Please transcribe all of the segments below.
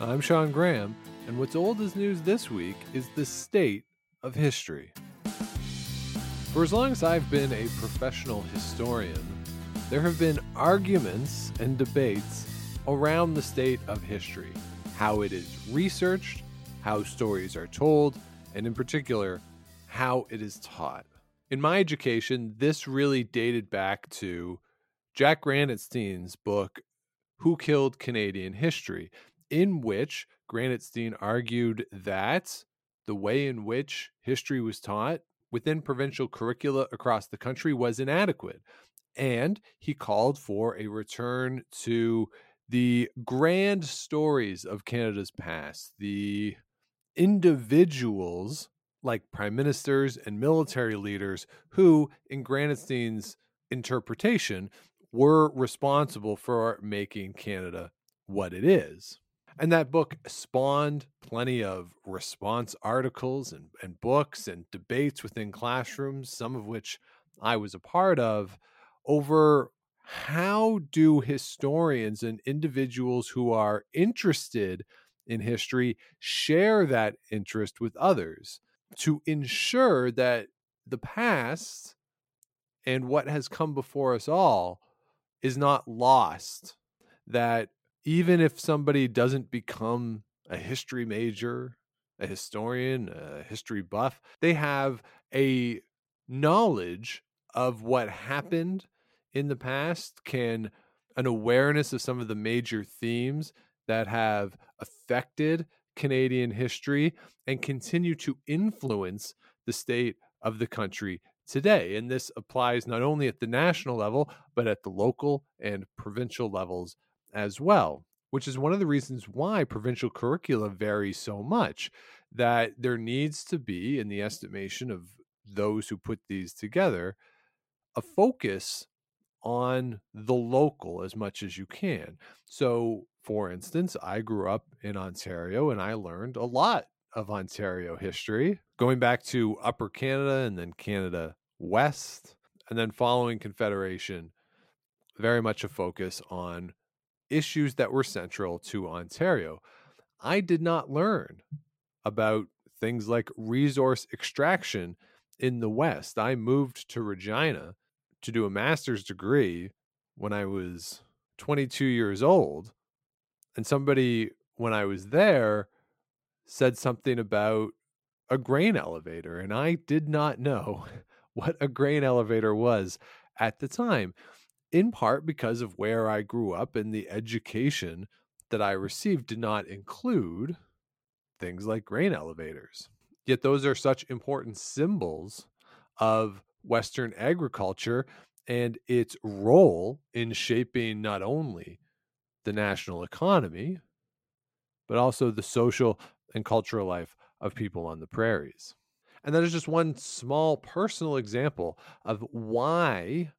I'm Sean Graham, and what's old as news this week is the state of history. For as long as I've been a professional historian, there have been arguments and debates around the state of history, how it is researched, how stories are told, and in particular, how it is taught. In my education, this really dated back to Jack Granatstein's book, Who Killed Canadian History, in which Granatstein argued that the way in which history was taught within provincial curricula across the country was inadequate. And he called for a return to the grand stories of Canada's past, the individuals like prime ministers and military leaders who, in Granatstein's interpretation, were responsible for making Canada what it is. And that book spawned plenty of response articles and, and books and debates within classrooms, some of which I was a part of, over how do historians and individuals who are interested in history share that interest with others to ensure that the past and what has come before us all is not lost that even if somebody doesn't become a history major, a historian, a history buff, they have a knowledge of what mm-hmm. happened in the past, can an awareness of some of the major themes that have affected Canadian history and continue to influence the state of the country today. And this applies not only at the national level, but at the local and provincial levels as well, which is one of the reasons why provincial curricula vary so much. That there needs to be, in the estimation of those who put these together, a focus on the local as much as you can. So, for instance, I grew up in Ontario and I learned a lot of Ontario history, going back to Upper Canada and then Canada West, and then following Confederation, very much a focus on issues that were central to Ontario. I did not learn about things like resource extraction in the West. I moved to Regina to do a master's degree when I was 22 years old. And somebody, when I was there, said something about a grain elevator. And I did not know what a grain elevator was at the time in part because of where I grew up and the education that I received did not include things like grain elevators. Yet those are such important symbols of Western agriculture and its role in shaping not only the national economy, but also the social and cultural life of people on the prairies. And that is just one small personal example of why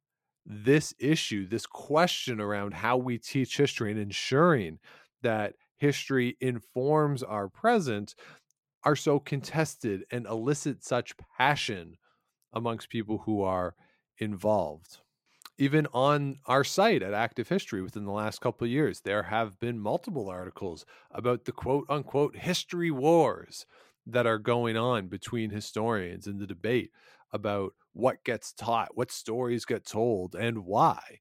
this issue, this question around how we teach history and ensuring that history informs our present are so contested and elicit such passion amongst people who are involved. Even on our site at Active History within the last couple of years, there have been multiple articles about the quote unquote history wars that are going on between historians in the debate about what gets taught, what stories get told, and why.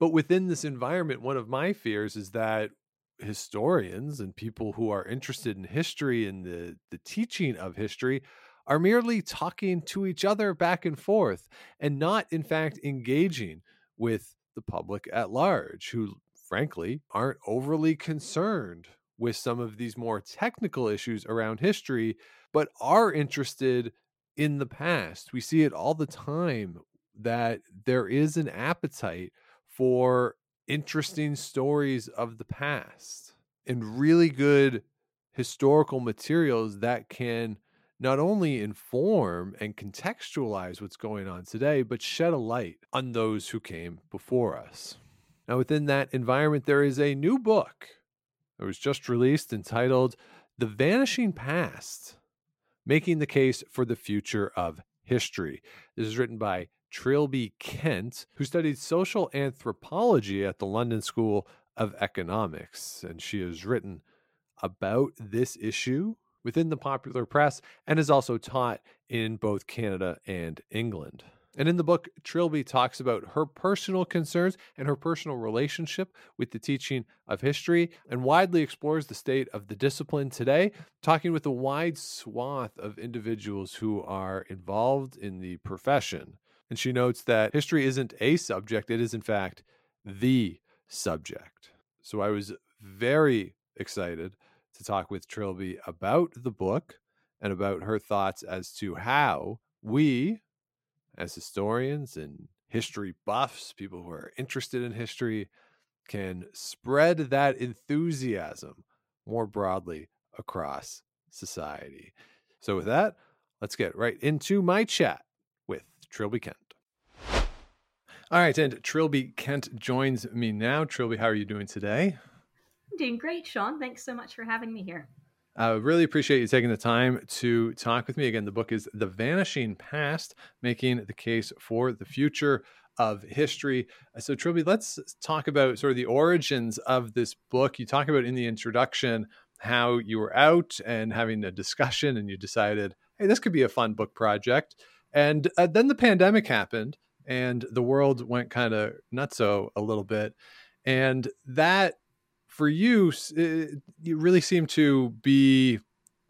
But within this environment, one of my fears is that historians and people who are interested in history and the, the teaching of history are merely talking to each other back and forth and not, in fact, engaging with the public at large, who, frankly, aren't overly concerned with some of these more technical issues around history, but are interested in the past. We see it all the time that there is an appetite for interesting stories of the past and really good historical materials that can not only inform and contextualize what's going on today, but shed a light on those who came before us. Now, within that environment, there is a new book that was just released entitled The Vanishing Past making the case for the future of history. This is written by Trilby Kent, who studied social anthropology at the London School of Economics. And she has written about this issue within the popular press and is also taught in both Canada and England. And in the book, Trilby talks about her personal concerns and her personal relationship with the teaching of history and widely explores the state of the discipline today, talking with a wide swath of individuals who are involved in the profession. And she notes that history isn't a subject, it is, in fact, the subject. So I was very excited to talk with Trilby about the book and about her thoughts as to how we, as historians and history buffs, people who are interested in history, can spread that enthusiasm more broadly across society. So, with that, let's get right into my chat with Trilby Kent. All right, and Trilby Kent joins me now. Trilby, how are you doing today? I'm doing great, Sean. Thanks so much for having me here. I really appreciate you taking the time to talk with me. Again, the book is The Vanishing Past Making the Case for the Future of History. So, Trilby, let's talk about sort of the origins of this book. You talk about in the introduction how you were out and having a discussion, and you decided, hey, this could be a fun book project. And uh, then the pandemic happened, and the world went kind of nutso a little bit. And that for you, it, you really seem to be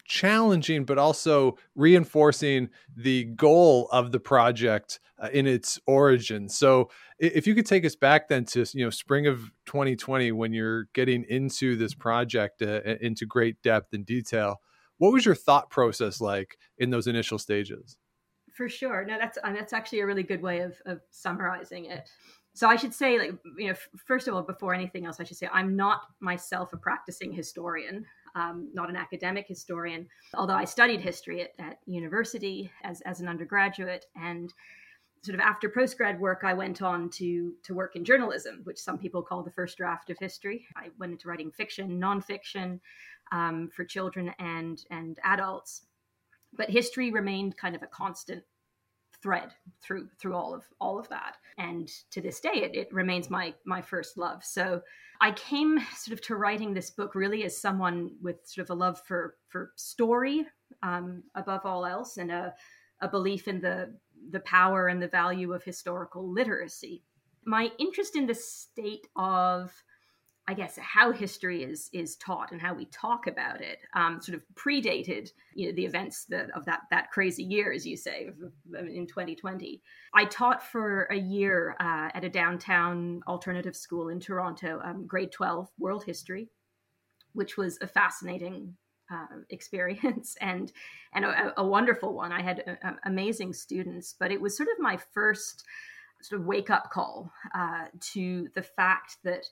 challenging, but also reinforcing the goal of the project uh, in its origin. So, if you could take us back then to you know spring of 2020 when you're getting into this project uh, into great depth and detail, what was your thought process like in those initial stages? For sure, no, that's that's actually a really good way of, of summarizing it so I should say, like, you know, first of all, before anything else, I should say I'm not myself a practicing historian, um, not an academic historian, although I studied history at, at university as, as an undergraduate. And sort of after postgrad work, I went on to, to work in journalism, which some people call the first draft of history. I went into writing fiction, nonfiction um, for children and, and adults. But history remained kind of a constant thread through through all of all of that. And to this day it, it remains my my first love. So i came sort of to writing this book really as someone with sort of a love for for story um, above all else and a, a belief in the the power and the value of historical literacy. My interest in the state of I guess how history is is taught and how we talk about it um, sort of predated you know the events that, of that that crazy year, as you say, in 2020. I taught for a year uh, at a downtown alternative school in Toronto, um, grade 12 world history, which was a fascinating uh, experience and and a, a, wonderful one. I had a, a amazing students, but it was sort of my first sort of wake up call uh, to the fact that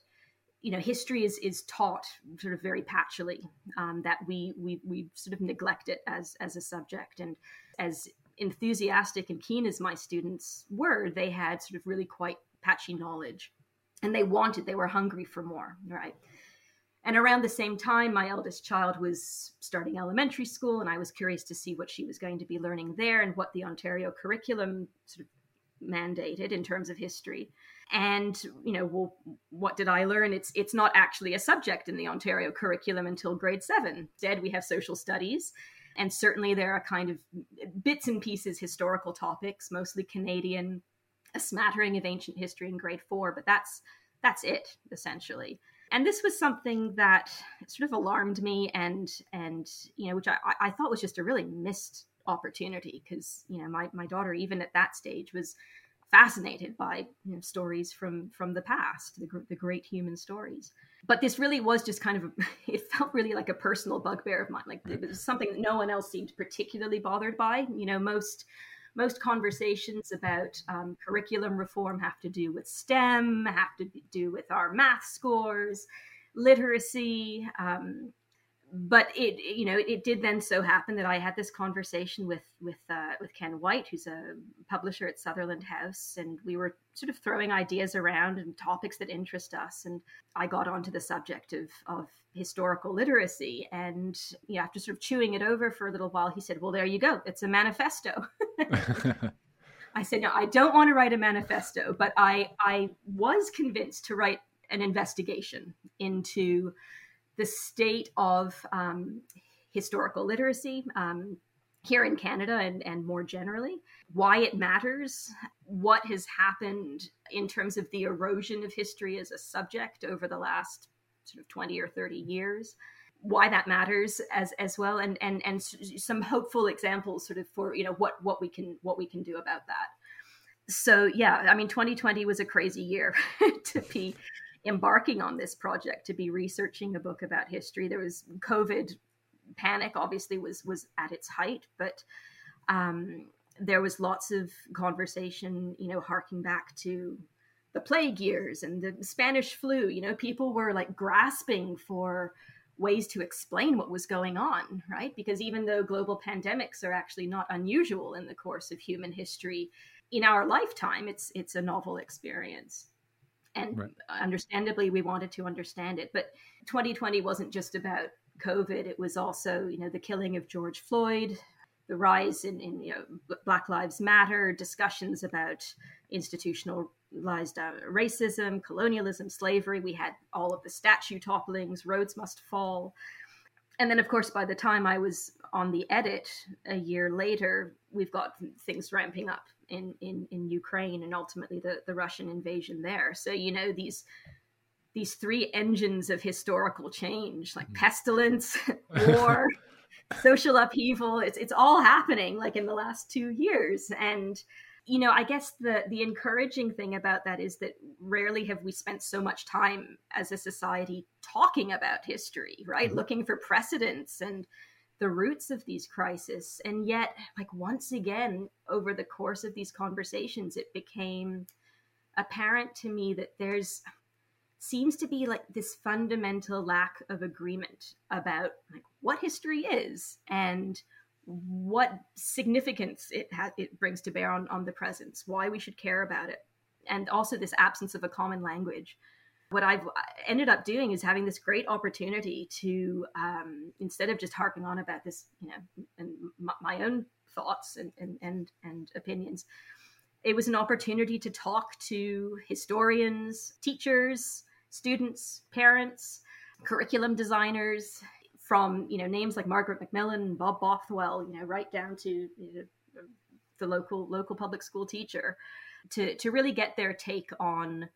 you know history is is taught sort of very patchily um, that we we we sort of neglect it as as a subject. And as enthusiastic and keen as my students were they had sort of really quite patchy knowledge. And they wanted they were hungry for more right? And around the same time my eldest child was starting elementary school and i was curious to see what she was going to be learning there and what the ontario curriculum sort of mandated in terms of history and you know well what did i learn? It's it's not actually a subject in the ontario curriculum until grade 7 instead we have social studies and certainly there are kind of bits and pieces historical topics mostly canadian a smattering of ancient history in grade 4 but that's that's it essentially. And this was something that sort of alarmed me and and you know which i i thought was just a really missed opportunity because you know my, my daughter even at that stage was fascinated by you know, stories from from the past, the, the great human stories. But this really was just kind of it felt really like a personal bugbear of mine. Like it was something that no one else seemed particularly bothered by. You know, most most conversations about um, curriculum reform have to do with STEM, have to do with our math scores, literacy. Um, but it you know it, did then so happen that I had this conversation with with uh, with Ken Whyte, who's a publisher at Sutherland House, and we were sort of throwing ideas around and topics that interest us. And I got onto the subject of of historical literacy, and you know, after sort of chewing it over for a little while, he said, "Well, there you go. It's a manifesto." I said, "No, I don't want to write a manifesto, but I I was convinced to write an investigation into." The state of um, historical literacy um, here in Canada and, and more generally, why it matters, what has happened in terms of the erosion of history as a subject over the last sort of 20 or 30 years why that matters as as well and and and some hopeful examples sort of for you know what what we can what we can do about that. So yeah i mean 2020 was a crazy year to be embarking on this project to be researching a book about history. There was covid panic obviously was was at its height but um, there was lots of conversation you know harking back to the plague years and the spanish flu you know people were like grasping for ways to explain what was going on right? Because even though global pandemics are actually not unusual in the course of human history in our lifetime it's it's a novel experience and right. understandably we wanted to understand it but 2020 wasn't just about covid. It was also you know the killing of george floyd the rise in, in you know, black lives matter discussions about institutionalized uh, racism colonialism slavery. We had all of the statue topplings Rhodes must fall. And then of course by the time i was on the edit a year later we've got things ramping up in in, in ukraine and ultimately the, the russian invasion there so you know these these three engines of historical change like mm-hmm. pestilence war social upheaval it's it's all happening like in the last 2 years and you know i guess the the encouraging thing about that is that rarely have we spent so much time as a society talking about history right mm-hmm. looking for precedents and the roots of these crises and yet like once again over the course of these conversations it became apparent to me that there's seems to be like this fundamental lack of agreement about like what history is and what significance it ha- it brings to bear on, on the presence, why we should care about it, and also this absence of a common language. What I've ended up doing is having this great opportunity to, um, instead of just harping on about this, you know, and my own thoughts and, and, and, and opinions, it was an opportunity to talk to historians, teachers, students, parents, curriculum designers, from you know names like Margaret Macmillan and Bob Bothwell, you know, right down to you know, the local local public school teacher, to to really get their take on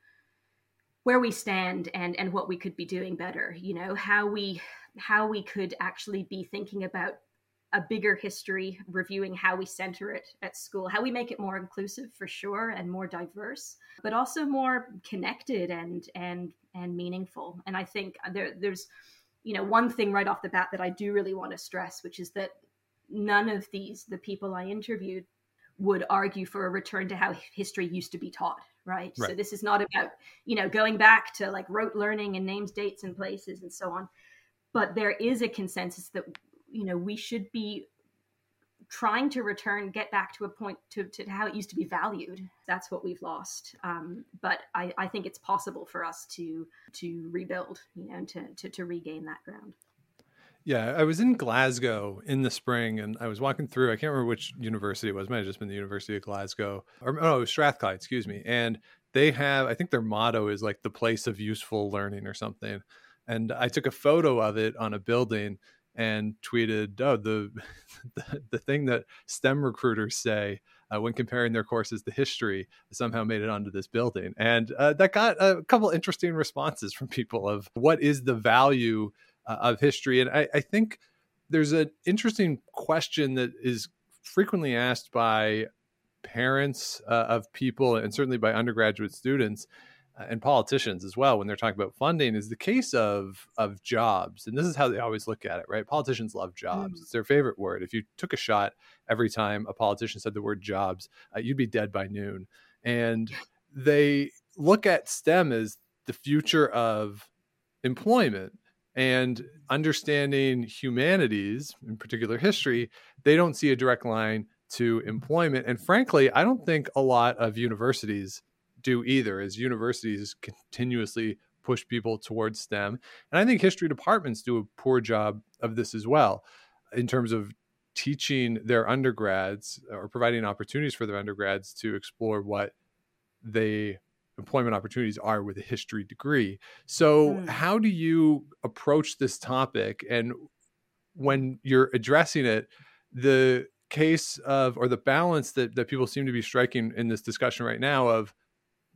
where we stand and and what we could be doing better. You know how we how we could actually be thinking about a bigger history, reviewing how we center it at school, how we make it more inclusive for sure and more diverse, but also more connected and and and meaningful. And I think there there's you know, one thing right off the bat that I do really want to stress, which is that none of these, the people I interviewed, would argue for a return to how history used to be taught, right? right? So this is not about, you know, going back to like rote learning and names, dates, and places and so on. But there is a consensus that, you know, we should be trying to return, get back to a point to, to how it used to be valued. That's what we've lost. Um, but I, I think it's possible for us to to rebuild, you know, to, to, to regain that ground. Yeah, I was in Glasgow in the spring and I was walking through, I can't remember which university it was, it might have just been the University of Glasgow, or oh, it was Strathclyde, excuse me. And they have, I think their motto is like the place of useful learning or something. And I took a photo of it on a building and tweeted, "Oh, the the, the thing that STEM recruiters say uh, when comparing their courses to history somehow made it onto this building," and uh, that got a couple interesting responses from people of what is the value uh, of history, and I, I think there's an interesting question that is frequently asked by parents uh, of people and certainly by undergraduate students uh, and politicians as well when they're talking about funding is the case of of jobs. And this is how they always look at it right? Politicians love jobs. Mm. it's their favorite word. If you took a shot every time a politician said the word jobs uh, you'd be dead by noon. And they look at stem as the future of employment and understanding humanities in particular history they don't see a direct line to employment and frankly i don't think a lot of universities do either as universities continuously push people towards STEM. And I think history departments do a poor job of this as well in terms of teaching their undergrads or providing opportunities for their undergrads to explore what they employment opportunities are with a history degree. So, mm. how do you approach this topic? And when you're addressing it, the case of or the balance that, that people seem to be striking in this discussion right now of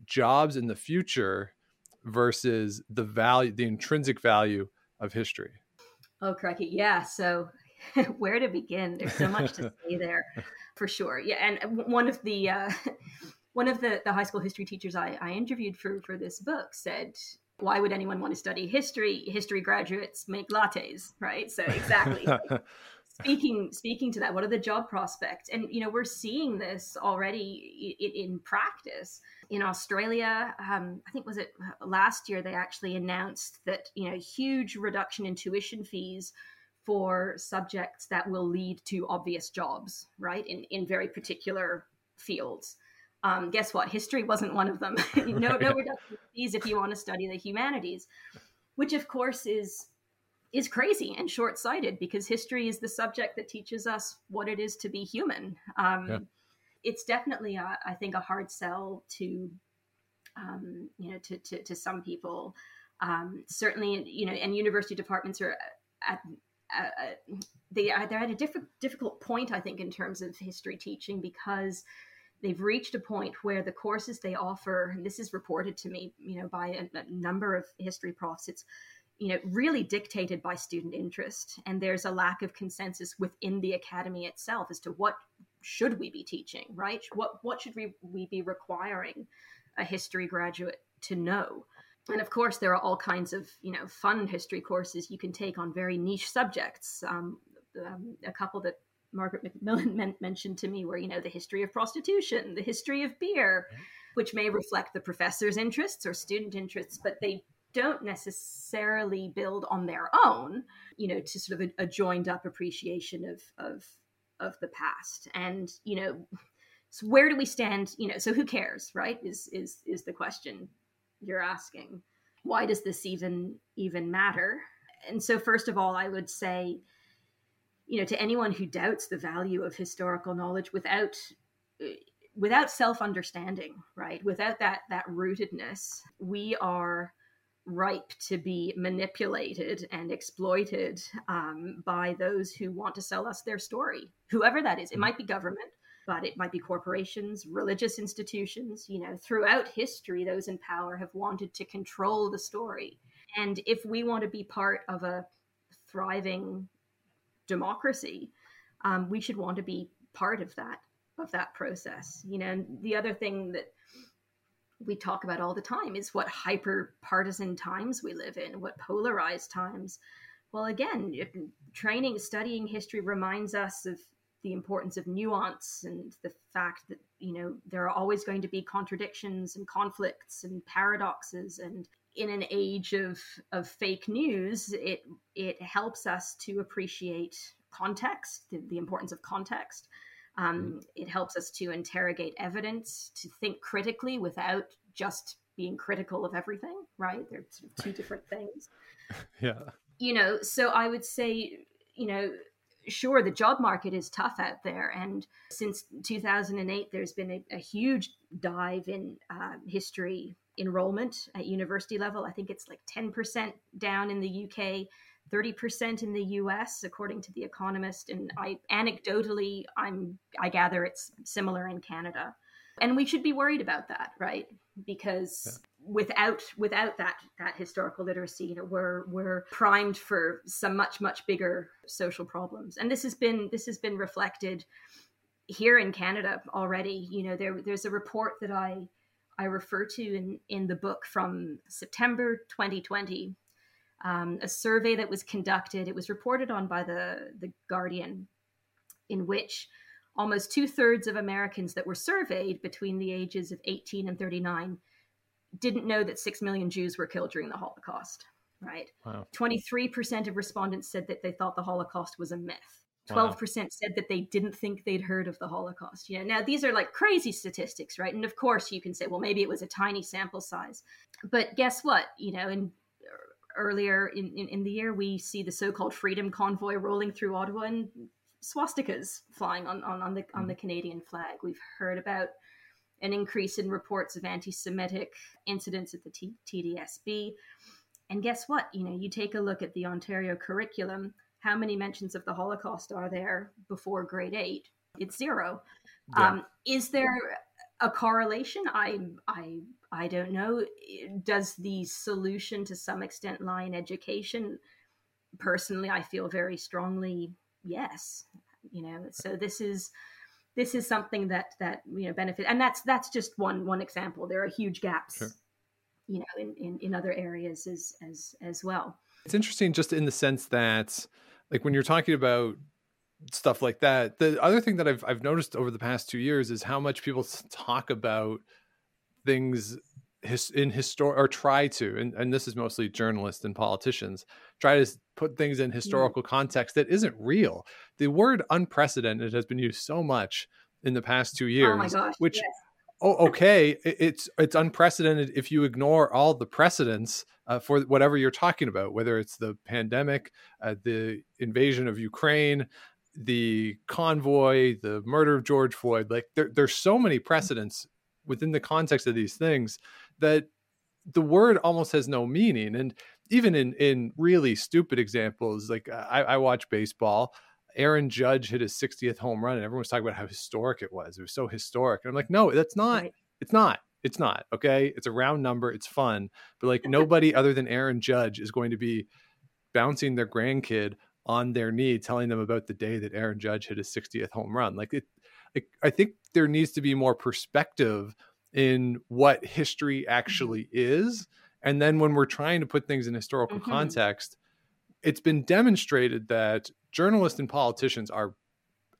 jobs in the future versus the value, the intrinsic value of history. Oh, crikey. Yeah. So, where to begin? There's so much to say there for sure. Yeah. And one of the, uh, one of the, the high school history teachers I, I interviewed for, for this book said, why would anyone want to study history? History graduates make lattes, right? So exactly. speaking speaking to that, what are the job prospects? And you know, we're seeing this already in, in practice in Australia. Um, I think was it last year they actually announced that you know huge reduction in tuition fees for subjects that will lead to obvious jobs, right? In in very particular fields. Um, guess what? History wasn't one of them. no, no reduction fees if you want to study the humanities, which of course is is crazy and short-sighted because history is the subject that teaches us what it is to be human. Um, yeah. It's definitely, a, I think, a hard sell to, um, you know, to, to, to some people. Um, certainly, you know, and university departments are at, at they are they're at a different difficult point, I think, in terms of history teaching because they've reached a point where the courses they offer, and this is reported to me, you know, by a, a number of history profs, it's you know really dictated by student interest and there's a lack of consensus within the academy itself as to what should we be teaching right? What what should we, we be requiring a history graduate to know? And of course there are all kinds of you know fun history courses you can take on very niche subjects. Um, um, a couple that margaret macmillan mentioned to me where, you know the history of prostitution the history of beer which may reflect the professor's interests or student interests but they don't necessarily build on their own, you know, to sort of a, a joined up appreciation of of of the past. And you know, so where do we stand? You know, so who cares, right? Is is is the question you're asking? Why does this even even matter? And so, first of all, I would say, you know, to anyone who doubts the value of historical knowledge without without self understanding, right? Without that that rootedness, we are ripe to be manipulated and exploited um, by those who want to sell us their story, whoever that is. It might be government, but it might be corporations, religious institutions. You know, throughout history, those in power have wanted to control the story. And if we want to be part of a thriving democracy, um, we should want to be part of that of that process. You know, and the other thing that we talk about all the time is what hyper partisan times we live in, what polarized times. Well, again, training, studying history reminds us of the importance of nuance and the fact that you know there are always going to be contradictions and conflicts and paradoxes and in an age of of fake news it it helps us to appreciate context the, the importance of context um, mm-hmm. it helps us to interrogate evidence, to think critically without just being critical of everything, right? They're sort of two different things. yeah. You know, so I would say, you know, sure, the job market is tough out there. And since 2008, there's been a, a huge dive in uh, history enrollment at university level. I think it's like 10% down in the UK 30% in the US according to the economist and I anecdotally I'm I gather it's similar in Canada. And we should be worried about that, right? Because without without that that historical literacy, you know, we're we're primed for some much much bigger social problems. And this has been this has been reflected here in Canada already. You know, there there's a report that I I refer to in, in the book from September 2020 um, a survey that was conducted. It was reported on by the, the Guardian, in which almost two thirds of Americans that were surveyed between the ages of 18 and 39 didn't know that 6 million Jews were killed during the Holocaust, right? Wow. 23% of respondents said that they thought the Holocaust was a myth. 12% wow. said that they didn't think they'd heard of the Holocaust. Know, now these are like crazy statistics, right? And of course you can say, well, maybe it was a tiny sample size. But guess what? You know, in earlier in, in, in, the year, we see the so-called Freedom Convoy rolling through Ottawa and swastikas flying on, on, on the on the mm. Canadian flag. We've heard about an increase in reports of anti-Semitic incidents at the T- TDSB. And guess what? You know, you take a look at the Ontario curriculum. How many mentions of the Holocaust are there before grade eight? It's zero. Yeah. Um, is there a correlation? I, I, I don't know. Does the solution to some extent lie in education? Personally, I feel very strongly yes. You know, so this is this is something that that you know benefit, and that's that's just one one example. There are huge gaps. Sure. You know, in, in, in other areas as as as well. It's interesting, just in the sense that, like, when you're talking about stuff like that. The other thing that I've I've noticed over the past two years is how much people talk about things his, in histor or try to, and, and this is mostly journalists and politicians, try to put things in mm-hmm. historical context that isn't real. The word unprecedented has been used so much in the past two years, oh my gosh, which yes. Oh okay, it's it's unprecedented if you ignore all the precedents uh, for whatever you're talking about, whether it's the pandemic, uh, the invasion of Ukraine, the convoy, the murder of George Floyd, like there, there's so many precedents within the context of these things that the word almost has no meaning. And even in in really stupid examples, like I, I watch baseball. Aaron Judge hit his 60th home run, and everyone was talking about how historic it was. It was so historic. And I'm like, no, that's not. Right. It's not. It's not. Okay. It's a round number. It's fun. But like nobody other than Aaron Judge is going to be bouncing their grandkid on their knee telling them about the day that Aaron Judge hit his 60th home run. Like it, like I think there needs to be more perspective in what history mm-hmm. actually is. And then when we're trying to put things in historical mm-hmm. context, it's been demonstrated that journalists and politicians are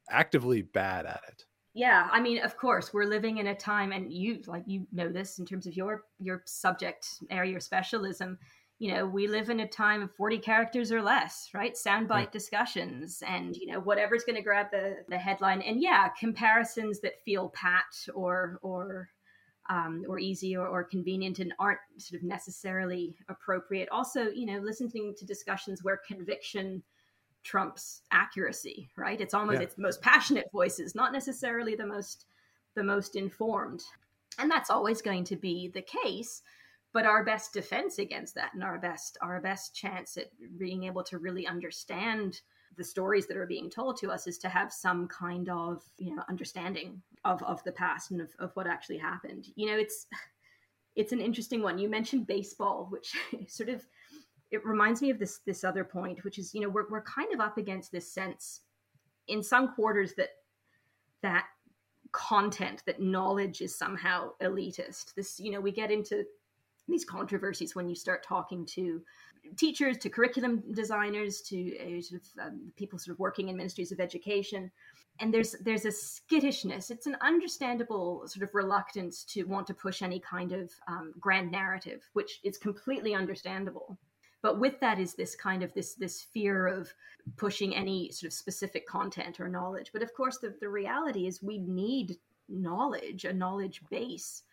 actively bad at it. Yeah, I mean, of course, we're living in a time, and you like you know this in terms of your your subject area, your specialism you know, we live in a time of 40 characters or less, right? Soundbite yeah. discussions and, you know, whatever's going to grab the, the headline. And yeah, comparisons that feel pat or, or, um, or easy or, or convenient and aren't sort of necessarily appropriate. Also, you know, listening to discussions where conviction trumps accuracy, right? It's almost, yeah. it's the most passionate voices, not necessarily the most, the most informed. And that's always going to be the case but our best defense against that and our best our best chance at being able to really understand the stories that are being told to us is to have some kind of you know understanding of of the past and of, of what actually happened you know it's it's an interesting one you mentioned baseball which sort of it reminds me of this this other point which is you know we're, we're kind of up against this sense in some quarters that that content that knowledge is somehow elitist this you know we get into these controversies when you start talking to teachers, to curriculum designers, to uh, sort of um, people sort of working in ministries of education. And there's there's a skittishness. It's an understandable sort of reluctance to want to push any kind of um, grand narrative, which is completely understandable. But with that is this kind of this this fear of pushing any sort of specific content or knowledge. But of course, the, the reality is we need knowledge, a knowledge base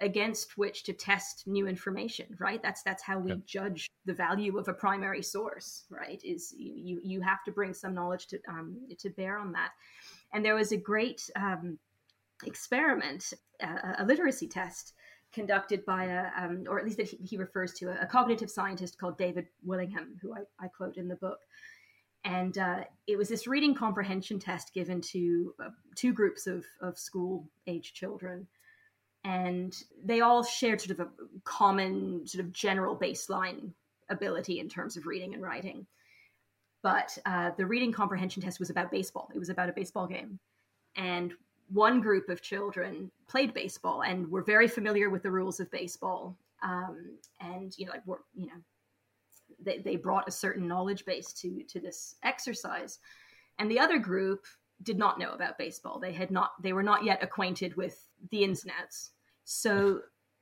against which to test new information right? That's that's how we judge the value of a primary source right? Is you you have to bring some knowledge to um, to bear on that. And there was a great um, experiment a, a, literacy test conducted by a um, or at least that he, he refers to a, a, cognitive scientist called david willingham who i, I quote in the book. And uh, it was this reading comprehension test given to uh, two groups of, of school age children. And they all shared sort of a common sort of general baseline ability in terms of reading and writing. But uh, the reading comprehension test was about baseball. It was about a baseball game. And one group of children played baseball and were very familiar with the rules of baseball um, and you know like were you know they, they brought a certain knowledge base to to this exercise and the other group did not know about baseball they had not they were not yet acquainted with the ins and outs so,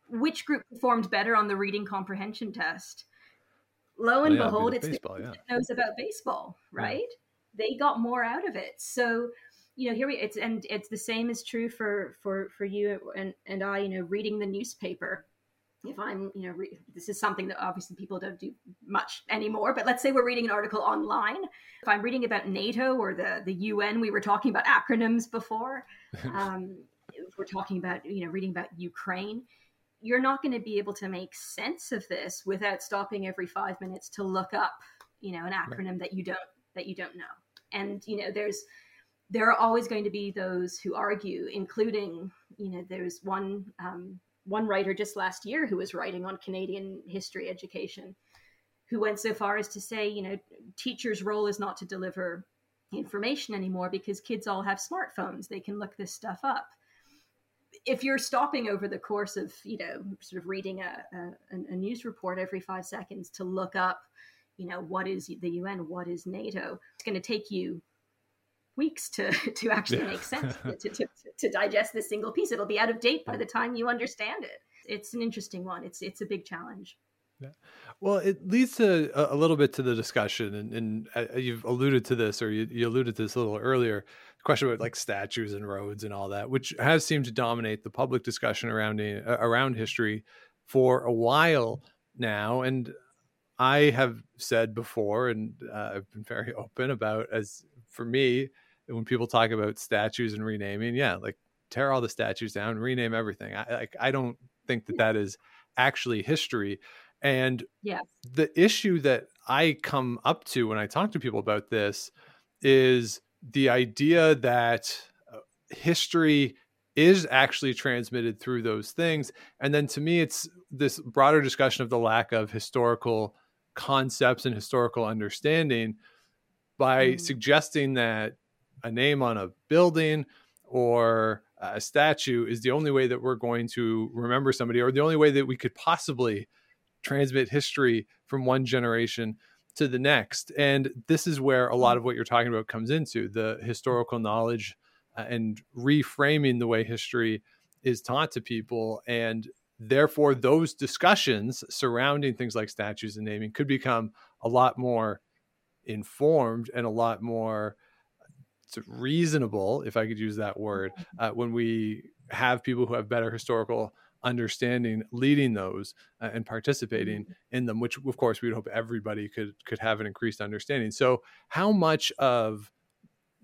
which group performed better on the reading comprehension test? Lo and well, yeah, behold, it's baseball, the yeah. that knows about baseball, right? Yeah. They got more out of it. So, you know, here we it's and it's the same is true for for for you and and I. You know, reading the newspaper. If I'm, you know, re- this is something that obviously people don't do much anymore. But let's say we're reading an article online. If I'm reading about NATO or the the UN, we were talking about acronyms before. Um, if we're talking about you know reading about Ukraine, you're not going to be able to make sense of this without stopping every five minutes to look up you know an acronym right. that you don't that you don't know. And you know there's there are always going to be those who argue, including you know there's one um, one writer just last year who was writing on Canadian history education who went so far as to say, you know, teachers' role is not to deliver information anymore because kids all have smartphones. They can look this stuff up. If you're stopping over the course of, you know, sort of reading a, a, a news report every five seconds to look up, you know, what is the UN, what is NATO, it's going to take you weeks to to actually yeah. make sense to, to, to digest this single piece it'll be out of date by the time you understand it it's an interesting one it's it's a big challenge yeah. Well, it leads to a, a, little bit to the discussion, and, and uh, you've alluded to this, or you, you, alluded to this a little earlier. The question about like statues and roads and all that, which has seemed to dominate the public discussion around uh, around history for a while now. And I have said before, and uh, I've been very open about, as for me, when people talk about statues and renaming, yeah, like tear all the statues down, rename everything. I like I don't think that that is actually history and yeah. the issue that I come up to when I talk to people about this is the idea that uh, history is actually transmitted through those things. And then to me, it's this broader discussion of the lack of historical concepts and historical understanding by mm. suggesting that a name on a building or a statue is the only way that we're going to remember somebody or the only way that we could possibly transmit history from one generation to the next. And this is where a lot of what you're talking about comes into the historical knowledge uh, and reframing the way history is taught to people. And therefore, those discussions surrounding things like statues and naming could become a lot more informed and a lot more reasonable, if I could use that word, mm-hmm. uh, when we have people who have better historical understanding leading those uh, and participating mm-hmm. in them which of course we'd hope everybody could could have an increased understanding so how much of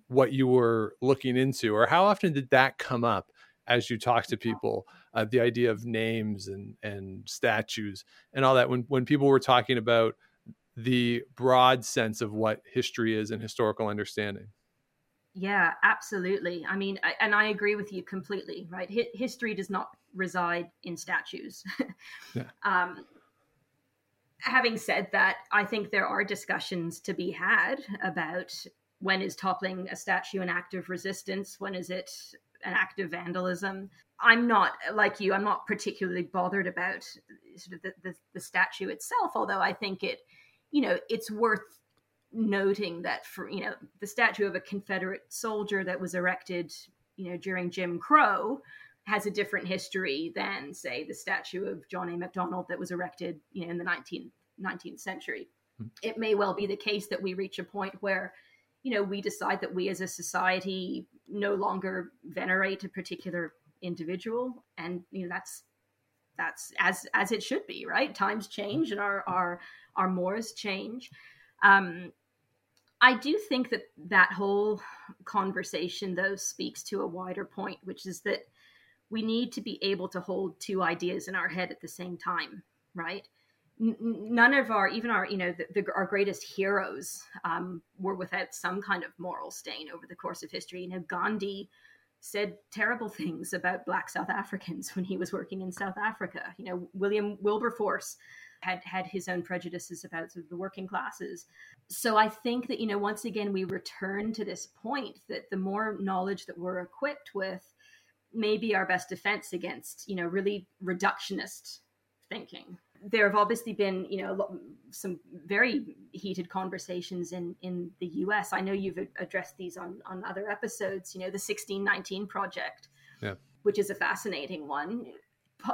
what you were looking into or how often did that come up as you talk to people uh, the idea of names and and statues and all that when when people were talking about the broad sense of what history is and historical understanding yeah, absolutely. I mean, I, and I agree with you completely, right? H- history does not reside in statues. yeah. um, having said that, I think there are discussions to be had about when is toppling a statue an act of resistance, when is it an act of vandalism. I'm not like you. I'm not particularly bothered about sort of the, the, the statue itself, although I think it, you know, it's worth noting that for you know the statue of a Confederate soldier that was erected you know during Jim Crow has a different history than say the statue of John A. Macdonald that was erected you know in the 19th 19th century. Mm-hmm. It may well be the case that we reach a point where you know we decide that we as a society no longer venerate a particular individual and you know that's that's as as it should be right times change and our our our mores change um I do think that that whole conversation, though, speaks to a wider point, which is that we need to be able to hold two ideas in our head at the same time, right? None of our, even our, you know, the, the, our greatest heroes um, were without some kind of moral stain over the course of history. You know, Gandhi said terrible things about Black South Africans when he was working in South Africa. You know, William Wilberforce had had his own prejudices about sort of the working classes. So I think that you know once again we return to this point that the more knowledge that we're equipped with may be our best defense against you know really reductionist thinking. There have obviously been you know some very heated conversations in in the U.S. I know you've addressed these on on other episodes. You know the 1619 project. Yeah. Which is a fascinating one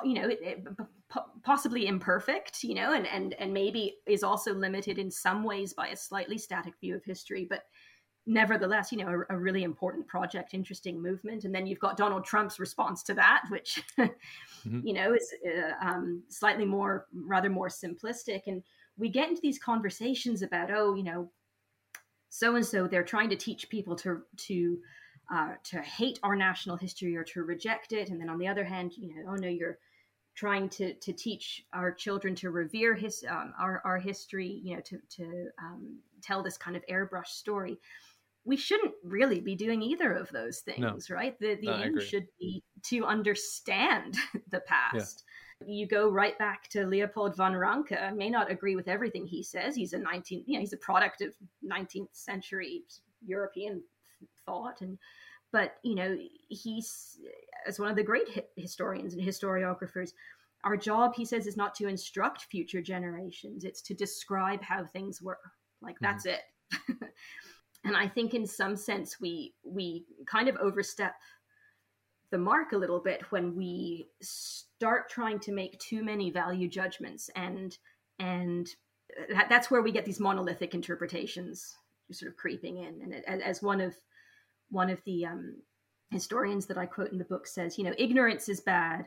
you know it, it, possibly imperfect you know and and and maybe is also limited in some ways by a slightly static view of history but nevertheless you know a, a really important project interesting movement and then you've got donald trump's response to that which mm-hmm. you know is uh, um, slightly more rather more simplistic and we get into these conversations about oh you know so and so they're trying to teach people to to uh, to hate our national history or to reject it. And then on the other hand, you know, oh no, you're trying to to teach our children to revere his um, our our history, you know, to to um, tell this kind of airbrush story. We shouldn't really be doing either of those things, no. right? The the no, aim should be to understand the past. Yeah. You go right back to Leopold von Ranke. I may not agree with everything he says. He's a 19, you know, he's a product of 19th century European thought and but you know he's as one of the great historians and historiographers our job he says is not to instruct future generations. It's to describe how things were. Like that's mm-hmm. it. And i think in some sense we we kind of overstep the mark a little bit when we start trying to make too many value judgments and and that, that's where we get these monolithic interpretations sort of creeping in. And as one of one of the um, historians that I quote in the book says, you know, ignorance is bad,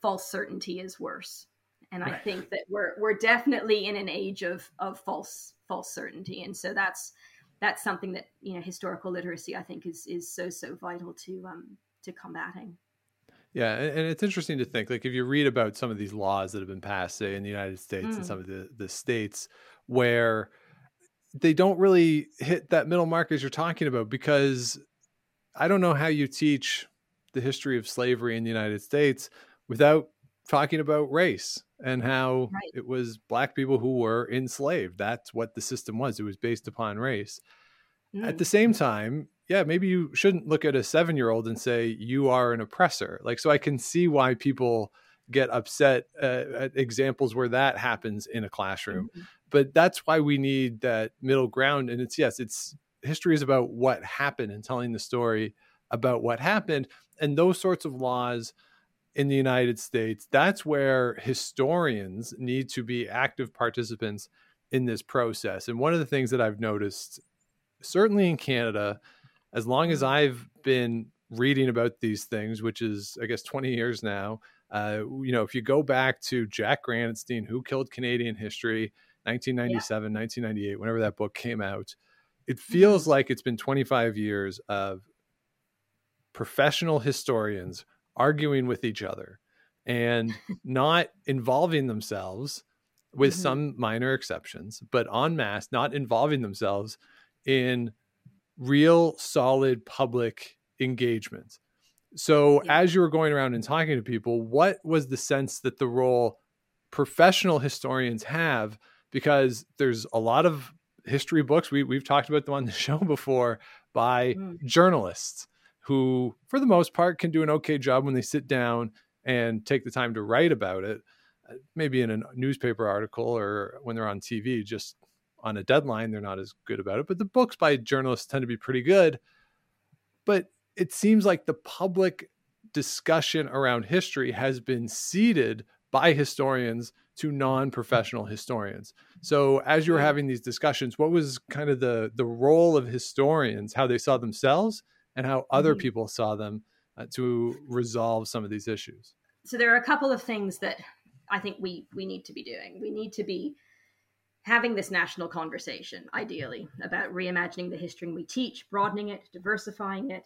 false certainty is worse. And right. I think that we're we're definitely in an age of of false false certainty, and so that's that's something that you know historical literacy I think is is so so vital to um to combating. Yeah, and it's interesting to think like if you read about some of these laws that have been passed, say in the United States mm. and some of the the states where they don't really hit that middle mark as you're talking about because I don't know how you teach the history of slavery in the United States without talking about race and how right. it was black people who were enslaved. That's what the system was. It was based upon race. Mm. At the same time, yeah, maybe you shouldn't look at a seven year old and say, you are an oppressor. Like, so I can see why people get upset uh, at examples where that happens in a classroom. Mm-hmm. But that's why we need that middle ground. And it's, yes, it's history is about what happened and telling the story about what happened and those sorts of laws in the United States that's where historians need to be active participants in this process and one of the things that I've noticed certainly in Canada as long as I've been reading about these things which is I guess 20 years now uh, you know if you go back to Jack Granatstein who killed Canadian history 1997 yeah. 1998 whenever that book came out it feels mm-hmm. like it's been 25 years of professional historians arguing with each other and not involving themselves with mm-hmm. some minor exceptions but en masse not involving themselves in real solid public engagement so yeah. as you were going around and talking to people what was the sense that the role professional historians have because there's a lot of history books. We we've talked about them on the show before by mm. journalists who, for the most part, can do an okay job when they sit down and take the time to write about it. Uh, maybe in a newspaper article or when they're on TV, just on a deadline, they're not as good about it. But the books by journalists tend to be pretty good. But it seems like the public discussion around history has been seeded by historians to non-professional historians. So as you were having these discussions, what was kind of the the role of historians, how they saw themselves and how other mm-hmm. people saw them uh, to resolve some of these issues? So there are a couple of things that I think we we need to be doing. We need to be having this national conversation ideally about reimagining the history we teach, broadening it, diversifying it,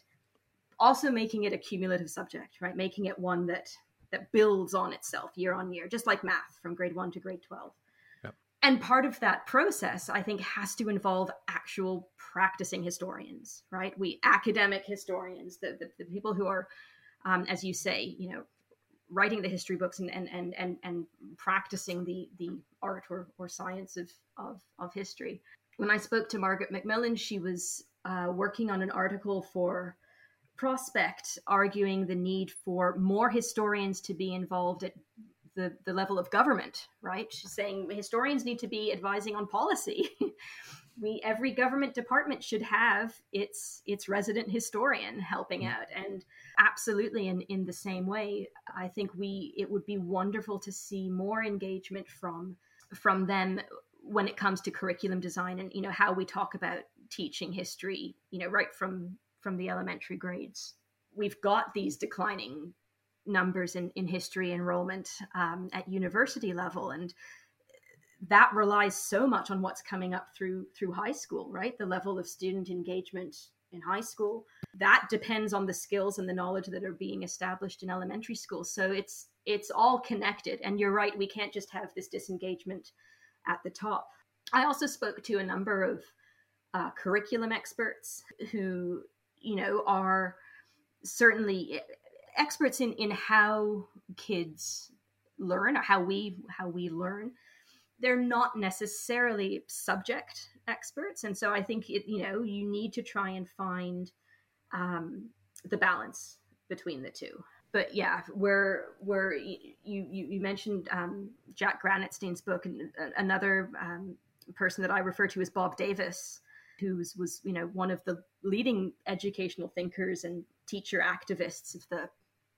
also making it a cumulative subject, right? Making it one that that builds on itself year on year, just like math from grade one to grade 12. Yep. And part of that process, I think, has to involve actual practicing historians, right? We academic historians, the, the, the people who are, um, as you say, you know, writing the history books and and and and, and practicing the the art or, or science of, of of history. When I spoke to Margaret Macmillan, she was uh, working on an article for prospect arguing the need for more historians to be involved at the, the level of government, right? She's saying historians need to be advising on policy. we every government department should have its its resident historian helping mm. out and absolutely in in the same way i think we it would be wonderful to see more engagement from from them when it comes to curriculum design and you know how we talk about teaching history you know right from from the elementary grades. We've got these declining numbers in, in history enrollment um, at university level and that relies so much on what's coming up through through high school right? The level of student engagement in high school. That depends on the skills and the knowledge that are being established in elementary school. So it's it's all connected. And you're right we can't just have this disengagement at the top. I also spoke to a number of uh, curriculum experts who you know are certainly experts in in how kids learn or how we how we learn. They're not necessarily subject experts and so i think it, you know you need to try and find um, the balance between the two. But yeah where where you you, you mentioned um, jack granatstein's book and another um, person that i refer to as bob davis who was, was you know one of the leading educational thinkers and teacher activists of the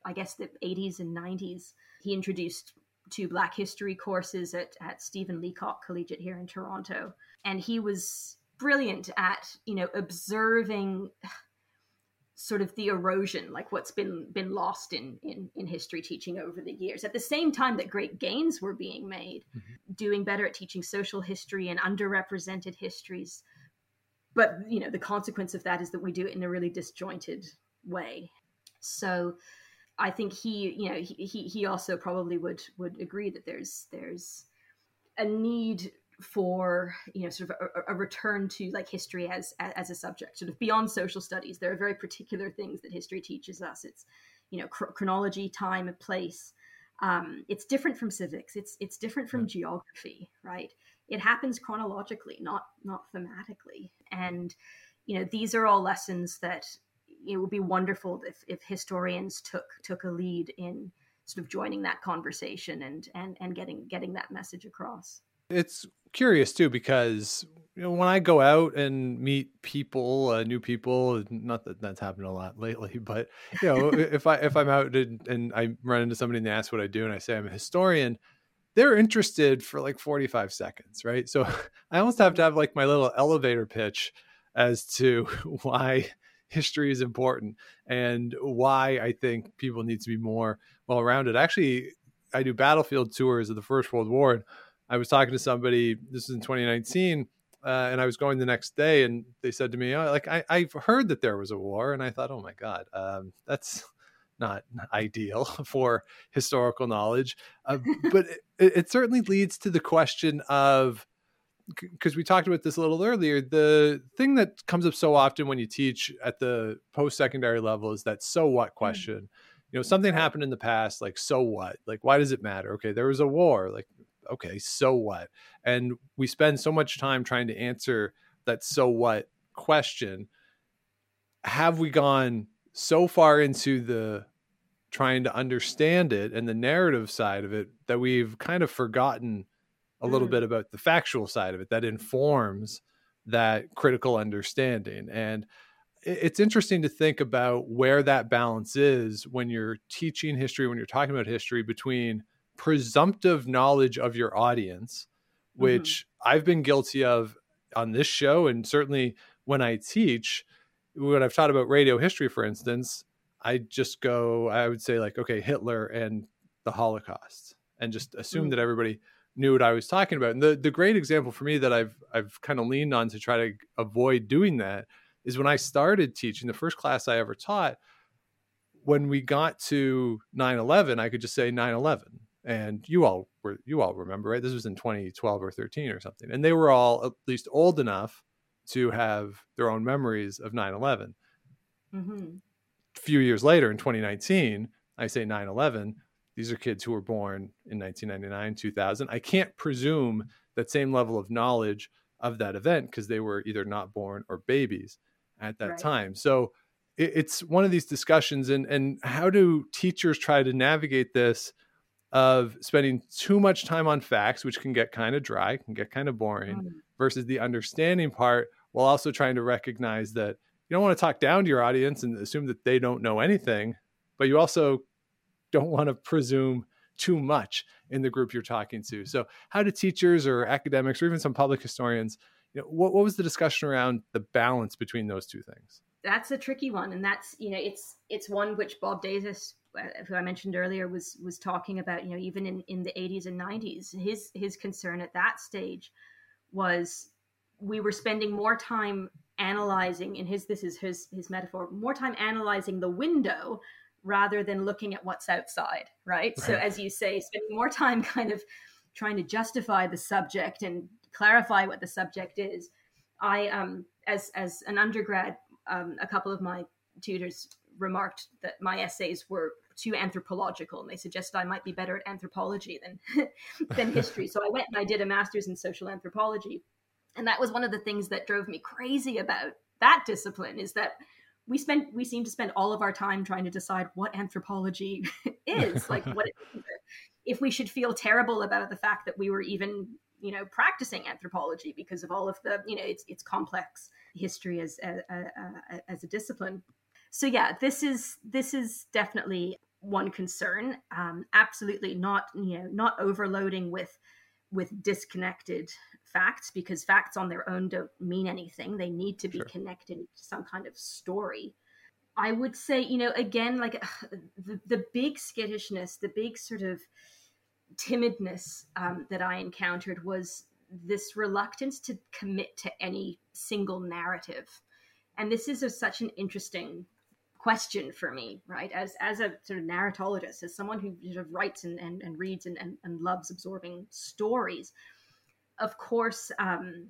i guess the 80s and 90s he introduced two black history courses at, at stephen leacock collegiate here in toronto. And he was brilliant at you know observing sort of the erosion like what's been been lost in in, in history teaching over the years. At the same time that great gains were being made mm-hmm. doing better at teaching social history and underrepresented histories but you know the consequence of that is that we do it in a really disjointed way. So i think he you know he he also probably would would agree that there's there's a need for you know sort of a, a, return to like history as as a subject. Sort of beyond social studies there are very particular things that history teaches us. It's you know cr- chronology time and place. Um, it's different from civics. It's it's different from geography right it happens chronologically not not thematically. And you know these are all lessons that it would be wonderful if, if historians took took a lead in sort of joining that conversation and and and getting getting that message across. It's curious too because you know when I go out and meet people, uh, new people, not that that's happened a lot lately, but you know if I if I'm out and, and I run into somebody and they ask what I do and I say I'm a historian, they're interested for like 45 seconds, right? So I almost have to have like my little elevator pitch as to why history is important and why I think people need to be more well rounded. Actually, I do battlefield tours of the First World War. And I was talking to somebody, this is in 2019, uh, and I was going the next day, and they said to me, oh, like, I, I've heard that there was a war. And I thought, oh my God, um, that's not ideal for historical knowledge. Uh, but it, it certainly leads to the question of, because we talked about this a little earlier, the thing that comes up so often when you teach at the post secondary level is that so what mm. question. Mm. You know, something happened in the past, like, so what? Like, why does it matter? Okay, there was a war. Like, okay, so what? And we spend so much time trying to answer that so what question. Have we gone so far into the trying to understand it and the narrative side of it that we've kind of forgotten a little mm. bit about the factual side of it that informs that critical understanding and it's interesting to think about where that balance is when you're teaching history when you're talking about history between presumptive knowledge of your audience, which mm-hmm. I've been guilty of on this show. And certainly when I teach, when I've taught about radio history, for instance, I just go, I would say, like, okay, Hitler and the Holocaust, and just assume mm-hmm. that everybody knew what I was talking about. And the, the great example for me that I've I've kind of leaned on to try to avoid doing that is when I started teaching the first class I ever taught. When we got to 9 11, I could just say 9 11 and you all were you all remember right this was in 2012 or 13 or something and they were all at least old enough to have their own memories of 9-11 mm-hmm. a few years later in 2019 i say 9-11 these are kids who were born in 1999 2000 i can't presume that same level of knowledge of that event because they were either not born or babies at that right. time so it, it's one of these discussions and and how do teachers try to navigate this of spending too much time on facts, which can get kind of dry, can get kind of boring, mm. versus the understanding part, while also trying to recognize that you don't want to talk down to your audience and assume that they don't know anything, but you also don't want to presume too much in the group you're talking to. So, how do teachers or academics or even some public historians, you know, what, what was the discussion around the balance between those two things? That's a tricky one, and that's you know it's it's one which Bob Davis uh, who I mentioned earlier was was talking about you know even in in the 80s and 90s his his concern at that stage was we were spending more time analyzing in his this is his his metaphor more time analyzing the window rather than looking at what's outside right, right. so as you say spending more time kind of trying to justify the subject and clarify what the subject is i um as as an undergrad um, a couple of my tutors remarked that my essays were too anthropological and they suggested I might be better at anthropology than than history. So I went and I did a master's in social anthropology. And that was one of the things that drove me crazy about that discipline is that we spend we seem to spend all of our time trying to decide what anthropology is like what if we should feel terrible about the fact that we were even you know practicing anthropology because of all of the you know it's it's complex history as a, a, a, as a discipline. So yeah this is this is definitely one concern. Um, absolutely not you know not overloading with with disconnected facts because facts on their own don't mean anything. They need to be sure. connected to some kind of story. I would say you know again like the, the big skittishness the big sort of timidness um, that i encountered was this reluctance to commit to any single narrative. And this is a, such an interesting question for me, right? As as a sort of narratologist, as someone who sort of writes and, and, and reads and, and, and loves absorbing stories, of course, um,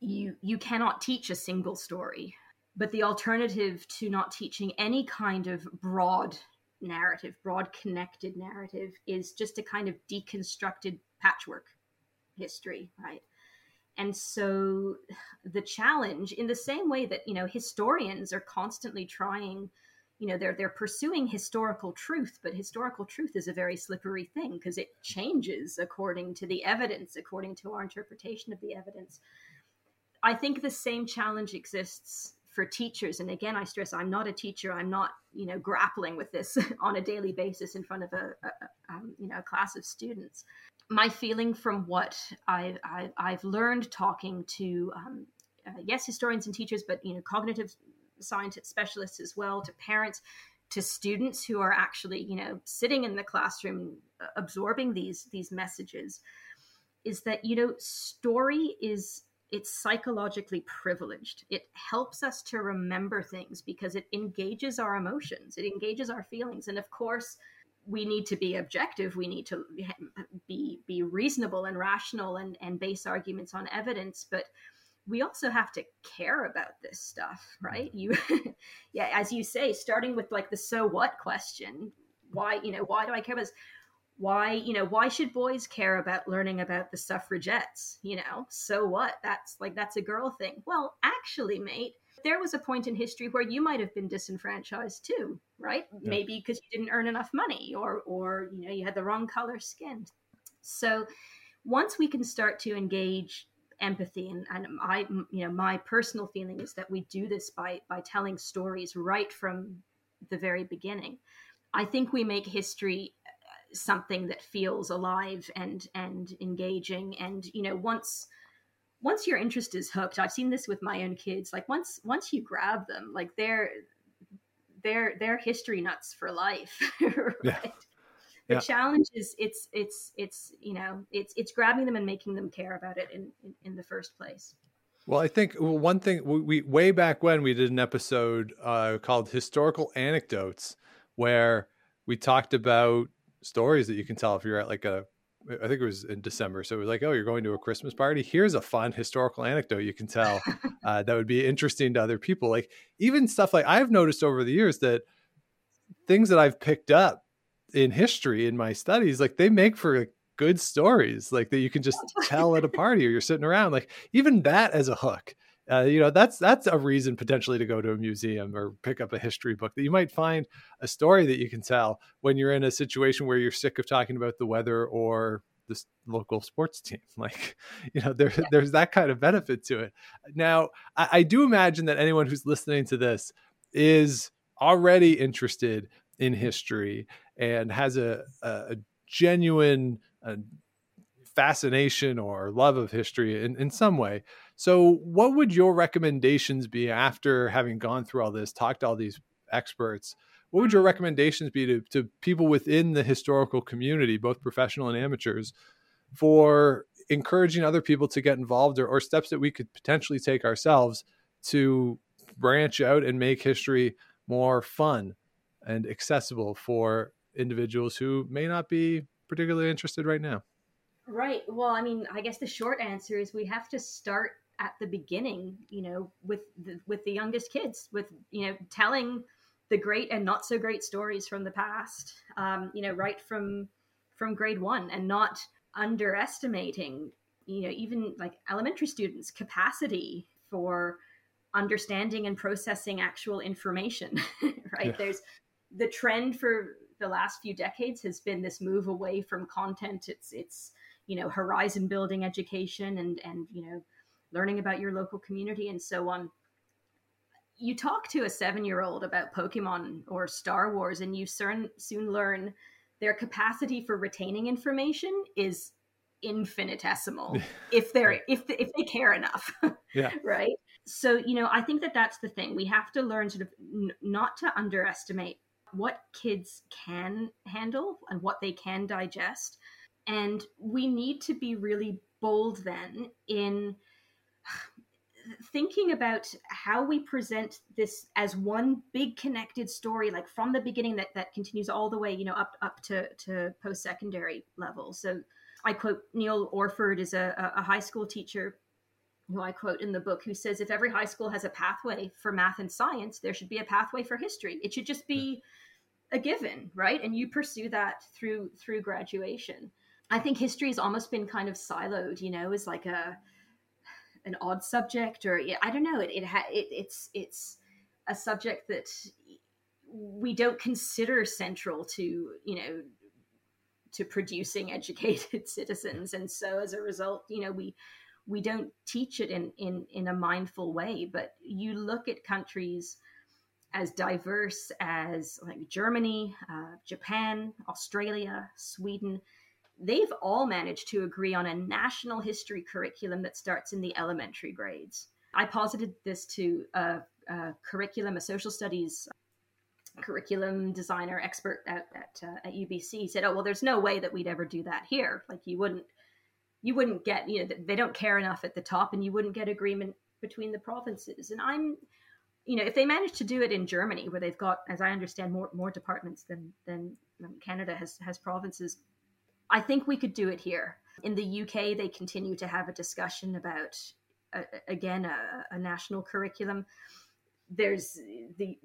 you you cannot teach a single story. But the alternative to not teaching any kind of broad narrative, broad connected narrative, is just a kind of deconstructed patchwork history, right? And so the challenge, in the same way that, you know, historians are constantly trying, you know, they're they're pursuing historical truth, but historical truth is a very slippery thing because it changes according to the evidence, according to our interpretation of the evidence. I think the same challenge exists for teachers. And again i stress i'm not a teacher. I'm not you know grappling with this on a daily basis in front of a, a, a um, you know a class of students my feeling from what I, I, have learned talking to, um, uh, yes, historians and teachers, but you know, cognitive scientists, specialists as well, to parents, to students who are actually, you know, sitting in the classroom uh, absorbing these these messages, is that you know, story is it's psychologically privileged. It helps us to remember things because it engages our emotions, it engages our feelings, and of course we need to be objective. We need to be be reasonable and rational and and base arguments on evidence but we also have to care about this stuff right? Mm-hmm. You yeah as you say starting with like the so what question why you know why do i care about this? Why you know why should boys care about learning about the suffragettes you know? So what? That's like that's a girl thing. Well actually mate there was a point in history where you might have been disenfranchised too, right? Yeah. Maybe because you didn't earn enough money or or you know you had the wrong color skin. So once we can start to engage empathy and, and I you know my personal feeling is that we do this by by telling stories right from the very beginning. I think we make history uh, something that feels alive and and engaging and you know once once your interest is hooked i've seen this with my own kids like once once you grab them like they're they're they're history nuts for life right yeah. the yeah. challenge is it's it's it's you know it's it's grabbing them and making them care about it in in, in the first place well, I think one thing we, we, way back when we did an episode uh, called "Historical Anecdotes," where we talked about stories that you can tell if you're at like a I think it was in December. So it was like, oh, you're going to a Christmas party. Here's a fun historical anecdote you can tell uh, that would be interesting to other people. Like even stuff like I've noticed over the years that things that I've picked up in history in my studies, like they make for like, good stories, like that you can just tell at a party or you're sitting around. Like even that as a hook. Uh, you know that's that's a reason potentially to go to a museum or pick up a history book that you might find a story that you can tell when you're in a situation where you're sick of talking about the weather or this local sports team like you know there, yeah. there's that kind of benefit to it now I, I do imagine that anyone who's listening to this is already interested in history and has a, a genuine uh, fascination or love of history in, in some way. So, what would your recommendations be after having gone through all this, talked to all these experts? What would your recommendations be to, to people within the historical community, both professional and amateurs, for encouraging other people to get involved or, or steps that we could potentially take ourselves to branch out and make history more fun and accessible for individuals who may not be particularly interested right now? Right. Well, I mean, I guess the short answer is we have to start at the beginning, you know, with the, with the youngest kids, with you know, telling the great and not so great stories from the past, um, you know, right from from grade one, and not underestimating, you know, even like elementary students' capacity for understanding and processing actual information. right? Yeah. There's the trend for the last few decades has been this move away from content. It's it's you know horizon building education and and you know learning about your local community and so on. You talk to a seven year old about pokemon or star wars and you soon soon learn their capacity for retaining information is infinitesimal if they're if if they care enough yeah. right? So you know i think that that's the thing. We have to learn sort of n- not to underestimate what kids can handle and what they can digest and we need to be really bold then in thinking about how we present this as one big connected story like from the beginning that that continues all the way you know up up to to post-secondary level. So i quote neil orford is a, a high school teacher who i quote in the book who says if every high school has a pathway for math and science there should be a pathway for history. It should just be a given right? And you pursue that through through graduation I think history has almost been kind of siloed, you know, as like a an odd subject, or I don't know. It it, ha- it it's it's a subject that we don't consider central to you know to producing educated citizens, and so as a result, you know, we we don't teach it in in in a mindful way. But you look at countries as diverse as like Germany, uh, Japan, Australia, Sweden they've all managed to agree on a national history curriculum that starts in the elementary grades. I posited this to a, a curriculum, a social studies curriculum designer expert at at, uh, at UBC. He said, "Oh well, there's no way that we'd ever do that here. Like you wouldn't, you wouldn't get, you know, they don't care enough at the top, and you wouldn't get agreement between the provinces." And I'm, you know, if they manage to do it in Germany, where they've got, as I understand, more more departments than than Canada has has provinces I think we could do it here. In the UK, they continue to have a discussion about, uh, again, a, a, national curriculum. There's the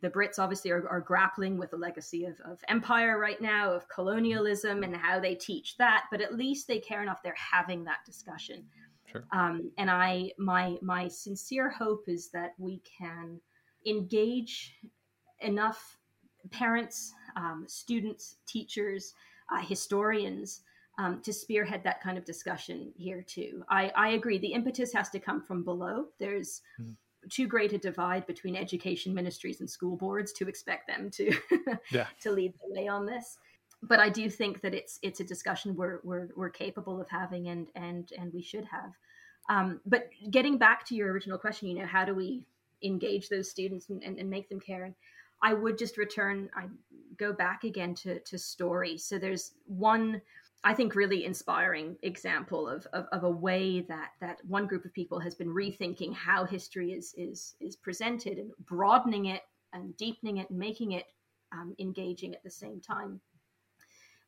the Brits obviously are, are grappling with the legacy of, of, empire right now, of colonialism, and how they teach that. But at least they care enough; they're having that discussion. Sure. Um, and I, my my sincere hope is that we can engage enough parents, um, students, teachers uh, historians um, to spearhead that kind of discussion here too. I, I, agree. The impetus has to come from below. There's mm-hmm. too great a divide between education ministries and school boards to expect them to yeah. to lead the way on this. But I do think that it's it's a discussion we're we're, we're capable of having and and and we should have. Um, but getting back to your original question, you know, how do we engage those students and, and, and make them care? And I would just return, I go back again to, to story. So there's one, I think, really inspiring example of, of, of, a way that, that one group of people has been rethinking how history is, is, is presented and broadening it and deepening it and making it um, engaging at the same time.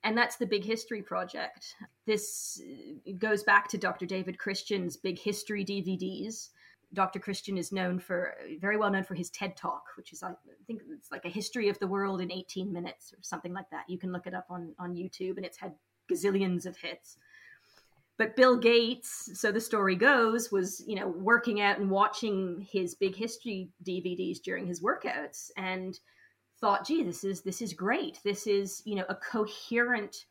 And that's the Big History Project. This goes back to Dr. David Christian's Big History DVDs, Dr. Christian is known for very well known for his TED Talk, which is I think it's like a history of the world in 18 minutes or something like that. You can look it up on on YouTube, and it's had gazillions of hits. But Bill Gates, so the story goes, was you know working out and watching his big history DVDs during his workouts, and thought, "Gee, this is this is great. This is you know a coherent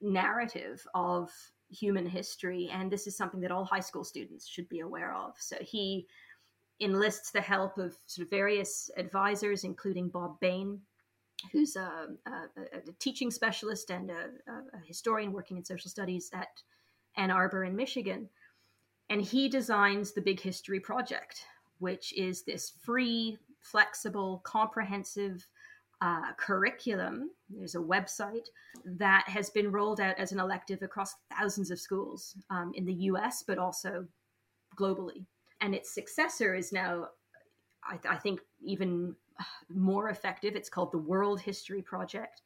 narrative of human history, and this is something that all high school students should be aware of. So he enlists the help of sort of various advisors, including Bob Bain, who's a, a, a teaching specialist and a, a, historian working in social studies at Ann Arbor in Michigan. And he designs the Big History Project, which is this free, flexible, comprehensive uh, curriculum. There's a website that has been rolled out as an elective across thousands of schools um, in the US, but also globally. And its successor is now, I, I think, even more effective. It's called the World History Project.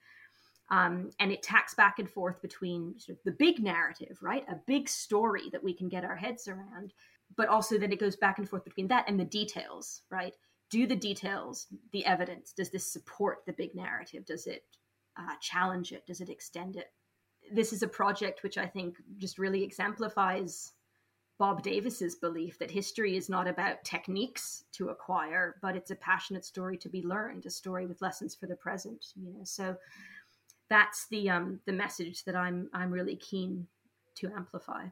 Um, and it tacks back and forth between sort of the big narrative, right? A big story that we can get our heads around, but also then it goes back and forth between that and the details, right? Do the details, the evidence, does this support the big narrative? Does it uh, challenge it? Does it extend it? This is a project which I think just really exemplifies Bob Davis's belief that history is not about techniques to acquire, but it's a passionate story to be learned, a story with lessons for the present. You know, so that's the um, the message that I'm I'm really keen to amplify.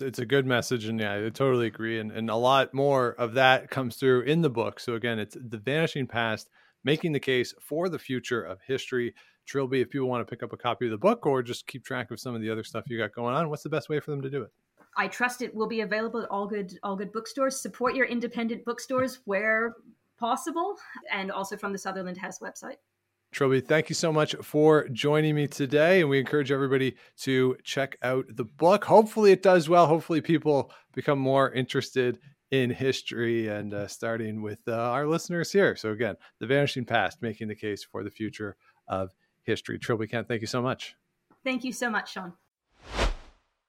It's a good message, and yeah, I totally agree. And and a lot more of that comes through in the book. So again, it's the vanishing past, making the case for the future of history. Trilby, if people want to pick up a copy of the book or just keep track of some of the other stuff you got going on, what's the best way for them to do it? I trust it will be available at all good all good bookstores. Support your independent bookstores where possible, and also from the Sutherland House website. Trilby, thank you so much for joining me today. And we encourage everybody to check out the book. Hopefully, it does well. Hopefully, people become more interested in history and uh, starting with uh, our listeners here. So, again, The Vanishing Past, making the case for the future of history. Trilby Kent, thank you so much. Thank you so much, Sean.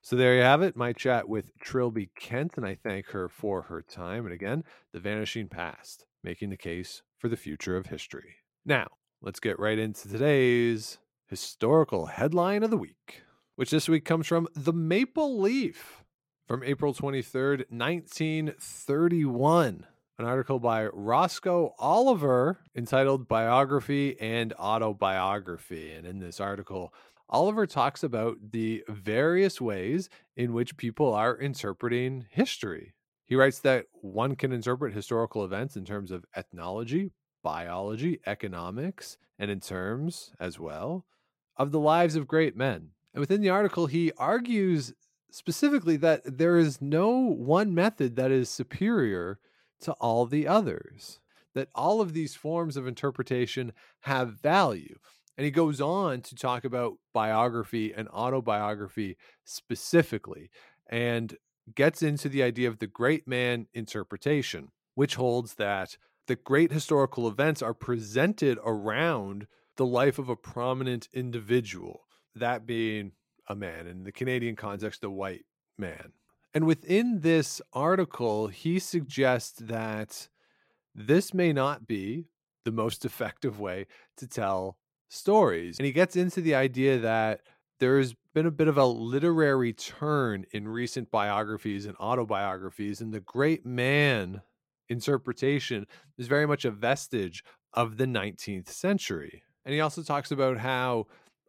So there you have it, my chat with Trilby Kent, and I thank her for her time. And again, The Vanishing Past, making the case for the future of history. Now, let's get right into today's historical headline of the week, which this week comes from The Maple Leaf from April 23rd, 1931. An article by Roscoe Oliver entitled Biography and Autobiography. And in this article, Oliver talks about the various ways in which people are interpreting history. He writes that one can interpret historical events in terms of ethnology, biology, economics, and in terms as well of the lives of great men. And within the article, he argues specifically that there is no one method that is superior to all the others, that all of these forms of interpretation have value. And he goes on to talk about biography and autobiography specifically and gets into the idea of the great man interpretation, which holds that the great historical events are presented around the life of a prominent individual, that being a man, in the Canadian context, a white man. And within this article, he suggests that this may not be the most effective way to tell stories. And he gets into the idea that there's been a bit of a literary turn in recent biographies and autobiographies, and the great man interpretation is very much a vestige of the 19th century. And he also talks about how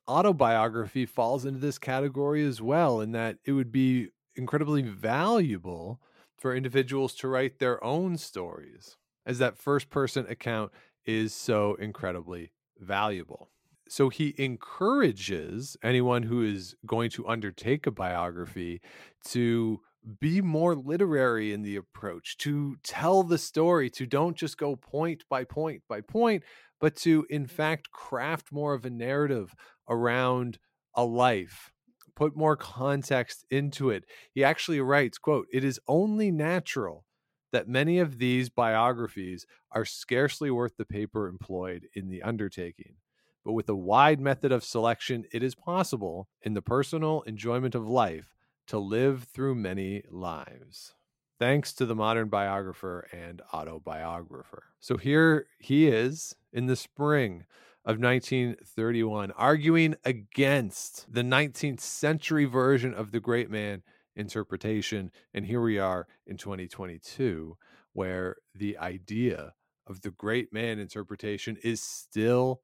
autobiography falls into this category as well, in that it would be incredibly valuable for individuals to write their own stories, as that first person account is so incredibly valuable. So he encourages anyone who is going to undertake a biography to be more literary in the approach, to tell the story, to don't just go point by point by point, but to in mm-hmm. fact craft more of a narrative around a life put more context into it. He actually writes quote it is only natural that many of these biographies are scarcely worth the paper employed in the undertaking. But with a wide method of selection it is possible in the personal enjoyment of life to live through many lives thanks to the modern biographer and autobiographer. So here he is in the spring of 1931, arguing against the 19th century version of the great man interpretation. And here we are in 2022, where the idea of the great man interpretation is still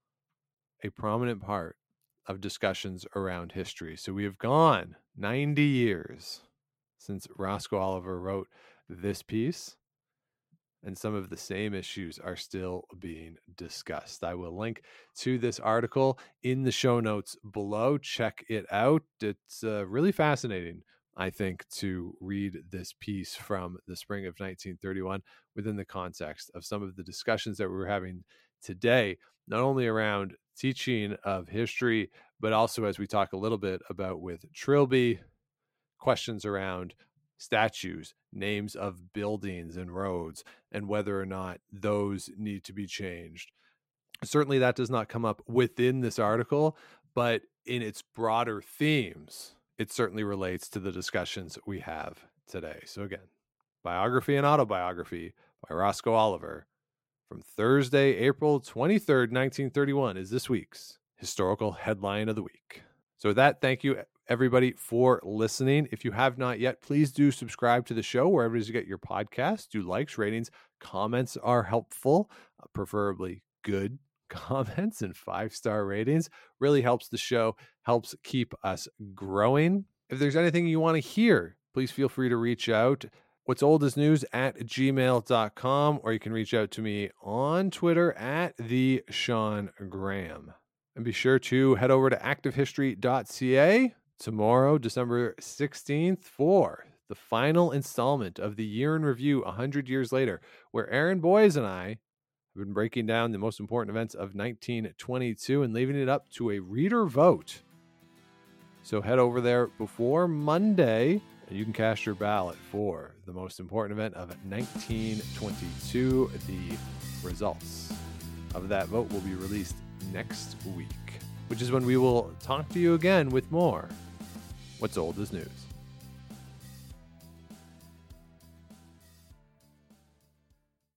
a prominent part of discussions around history. So we have gone 90 years since Roscoe Oliver wrote this piece. And some of the same issues are still being discussed. I will link to this article in the show notes below. Check it out. It's uh, really fascinating, I think, to read this piece from the spring of 1931 within the context of some of the discussions that we're having today, not only around teaching of history, but also as we talk a little bit about with Trilby, questions around statues, names of buildings and roads, and whether or not those need to be changed. Certainly, that does not come up within this article, but in its broader themes, it certainly relates to the discussions we have today. So, again, biography and autobiography by Roscoe Oliver from Thursday, April 23rd, 1931, is this week's historical headline of the week. So, with that, thank you everybody for listening. If you have not yet, please do subscribe to the show wherever it is you get your podcasts. Do likes, ratings, comments are helpful, uh, preferably good comments and five star ratings. Really helps the show, helps keep us growing. If there's anything you want to hear, please feel free to reach out. What's old is news at gmail.com, or you can reach out to me on Twitter at the Sean Graham. And be sure to head over to activehistory.ca tomorrow, December 16th, for the final installment of the Year in Review 100 Years Later, where Aaron Boyes and I have been breaking down the most important events of 1922 and leaving it up to a reader vote. So head over there before Monday you can cast your ballot for the most important event of 1922. The results of that vote will be released next week, which is when we will talk to you again with more What's Old is News.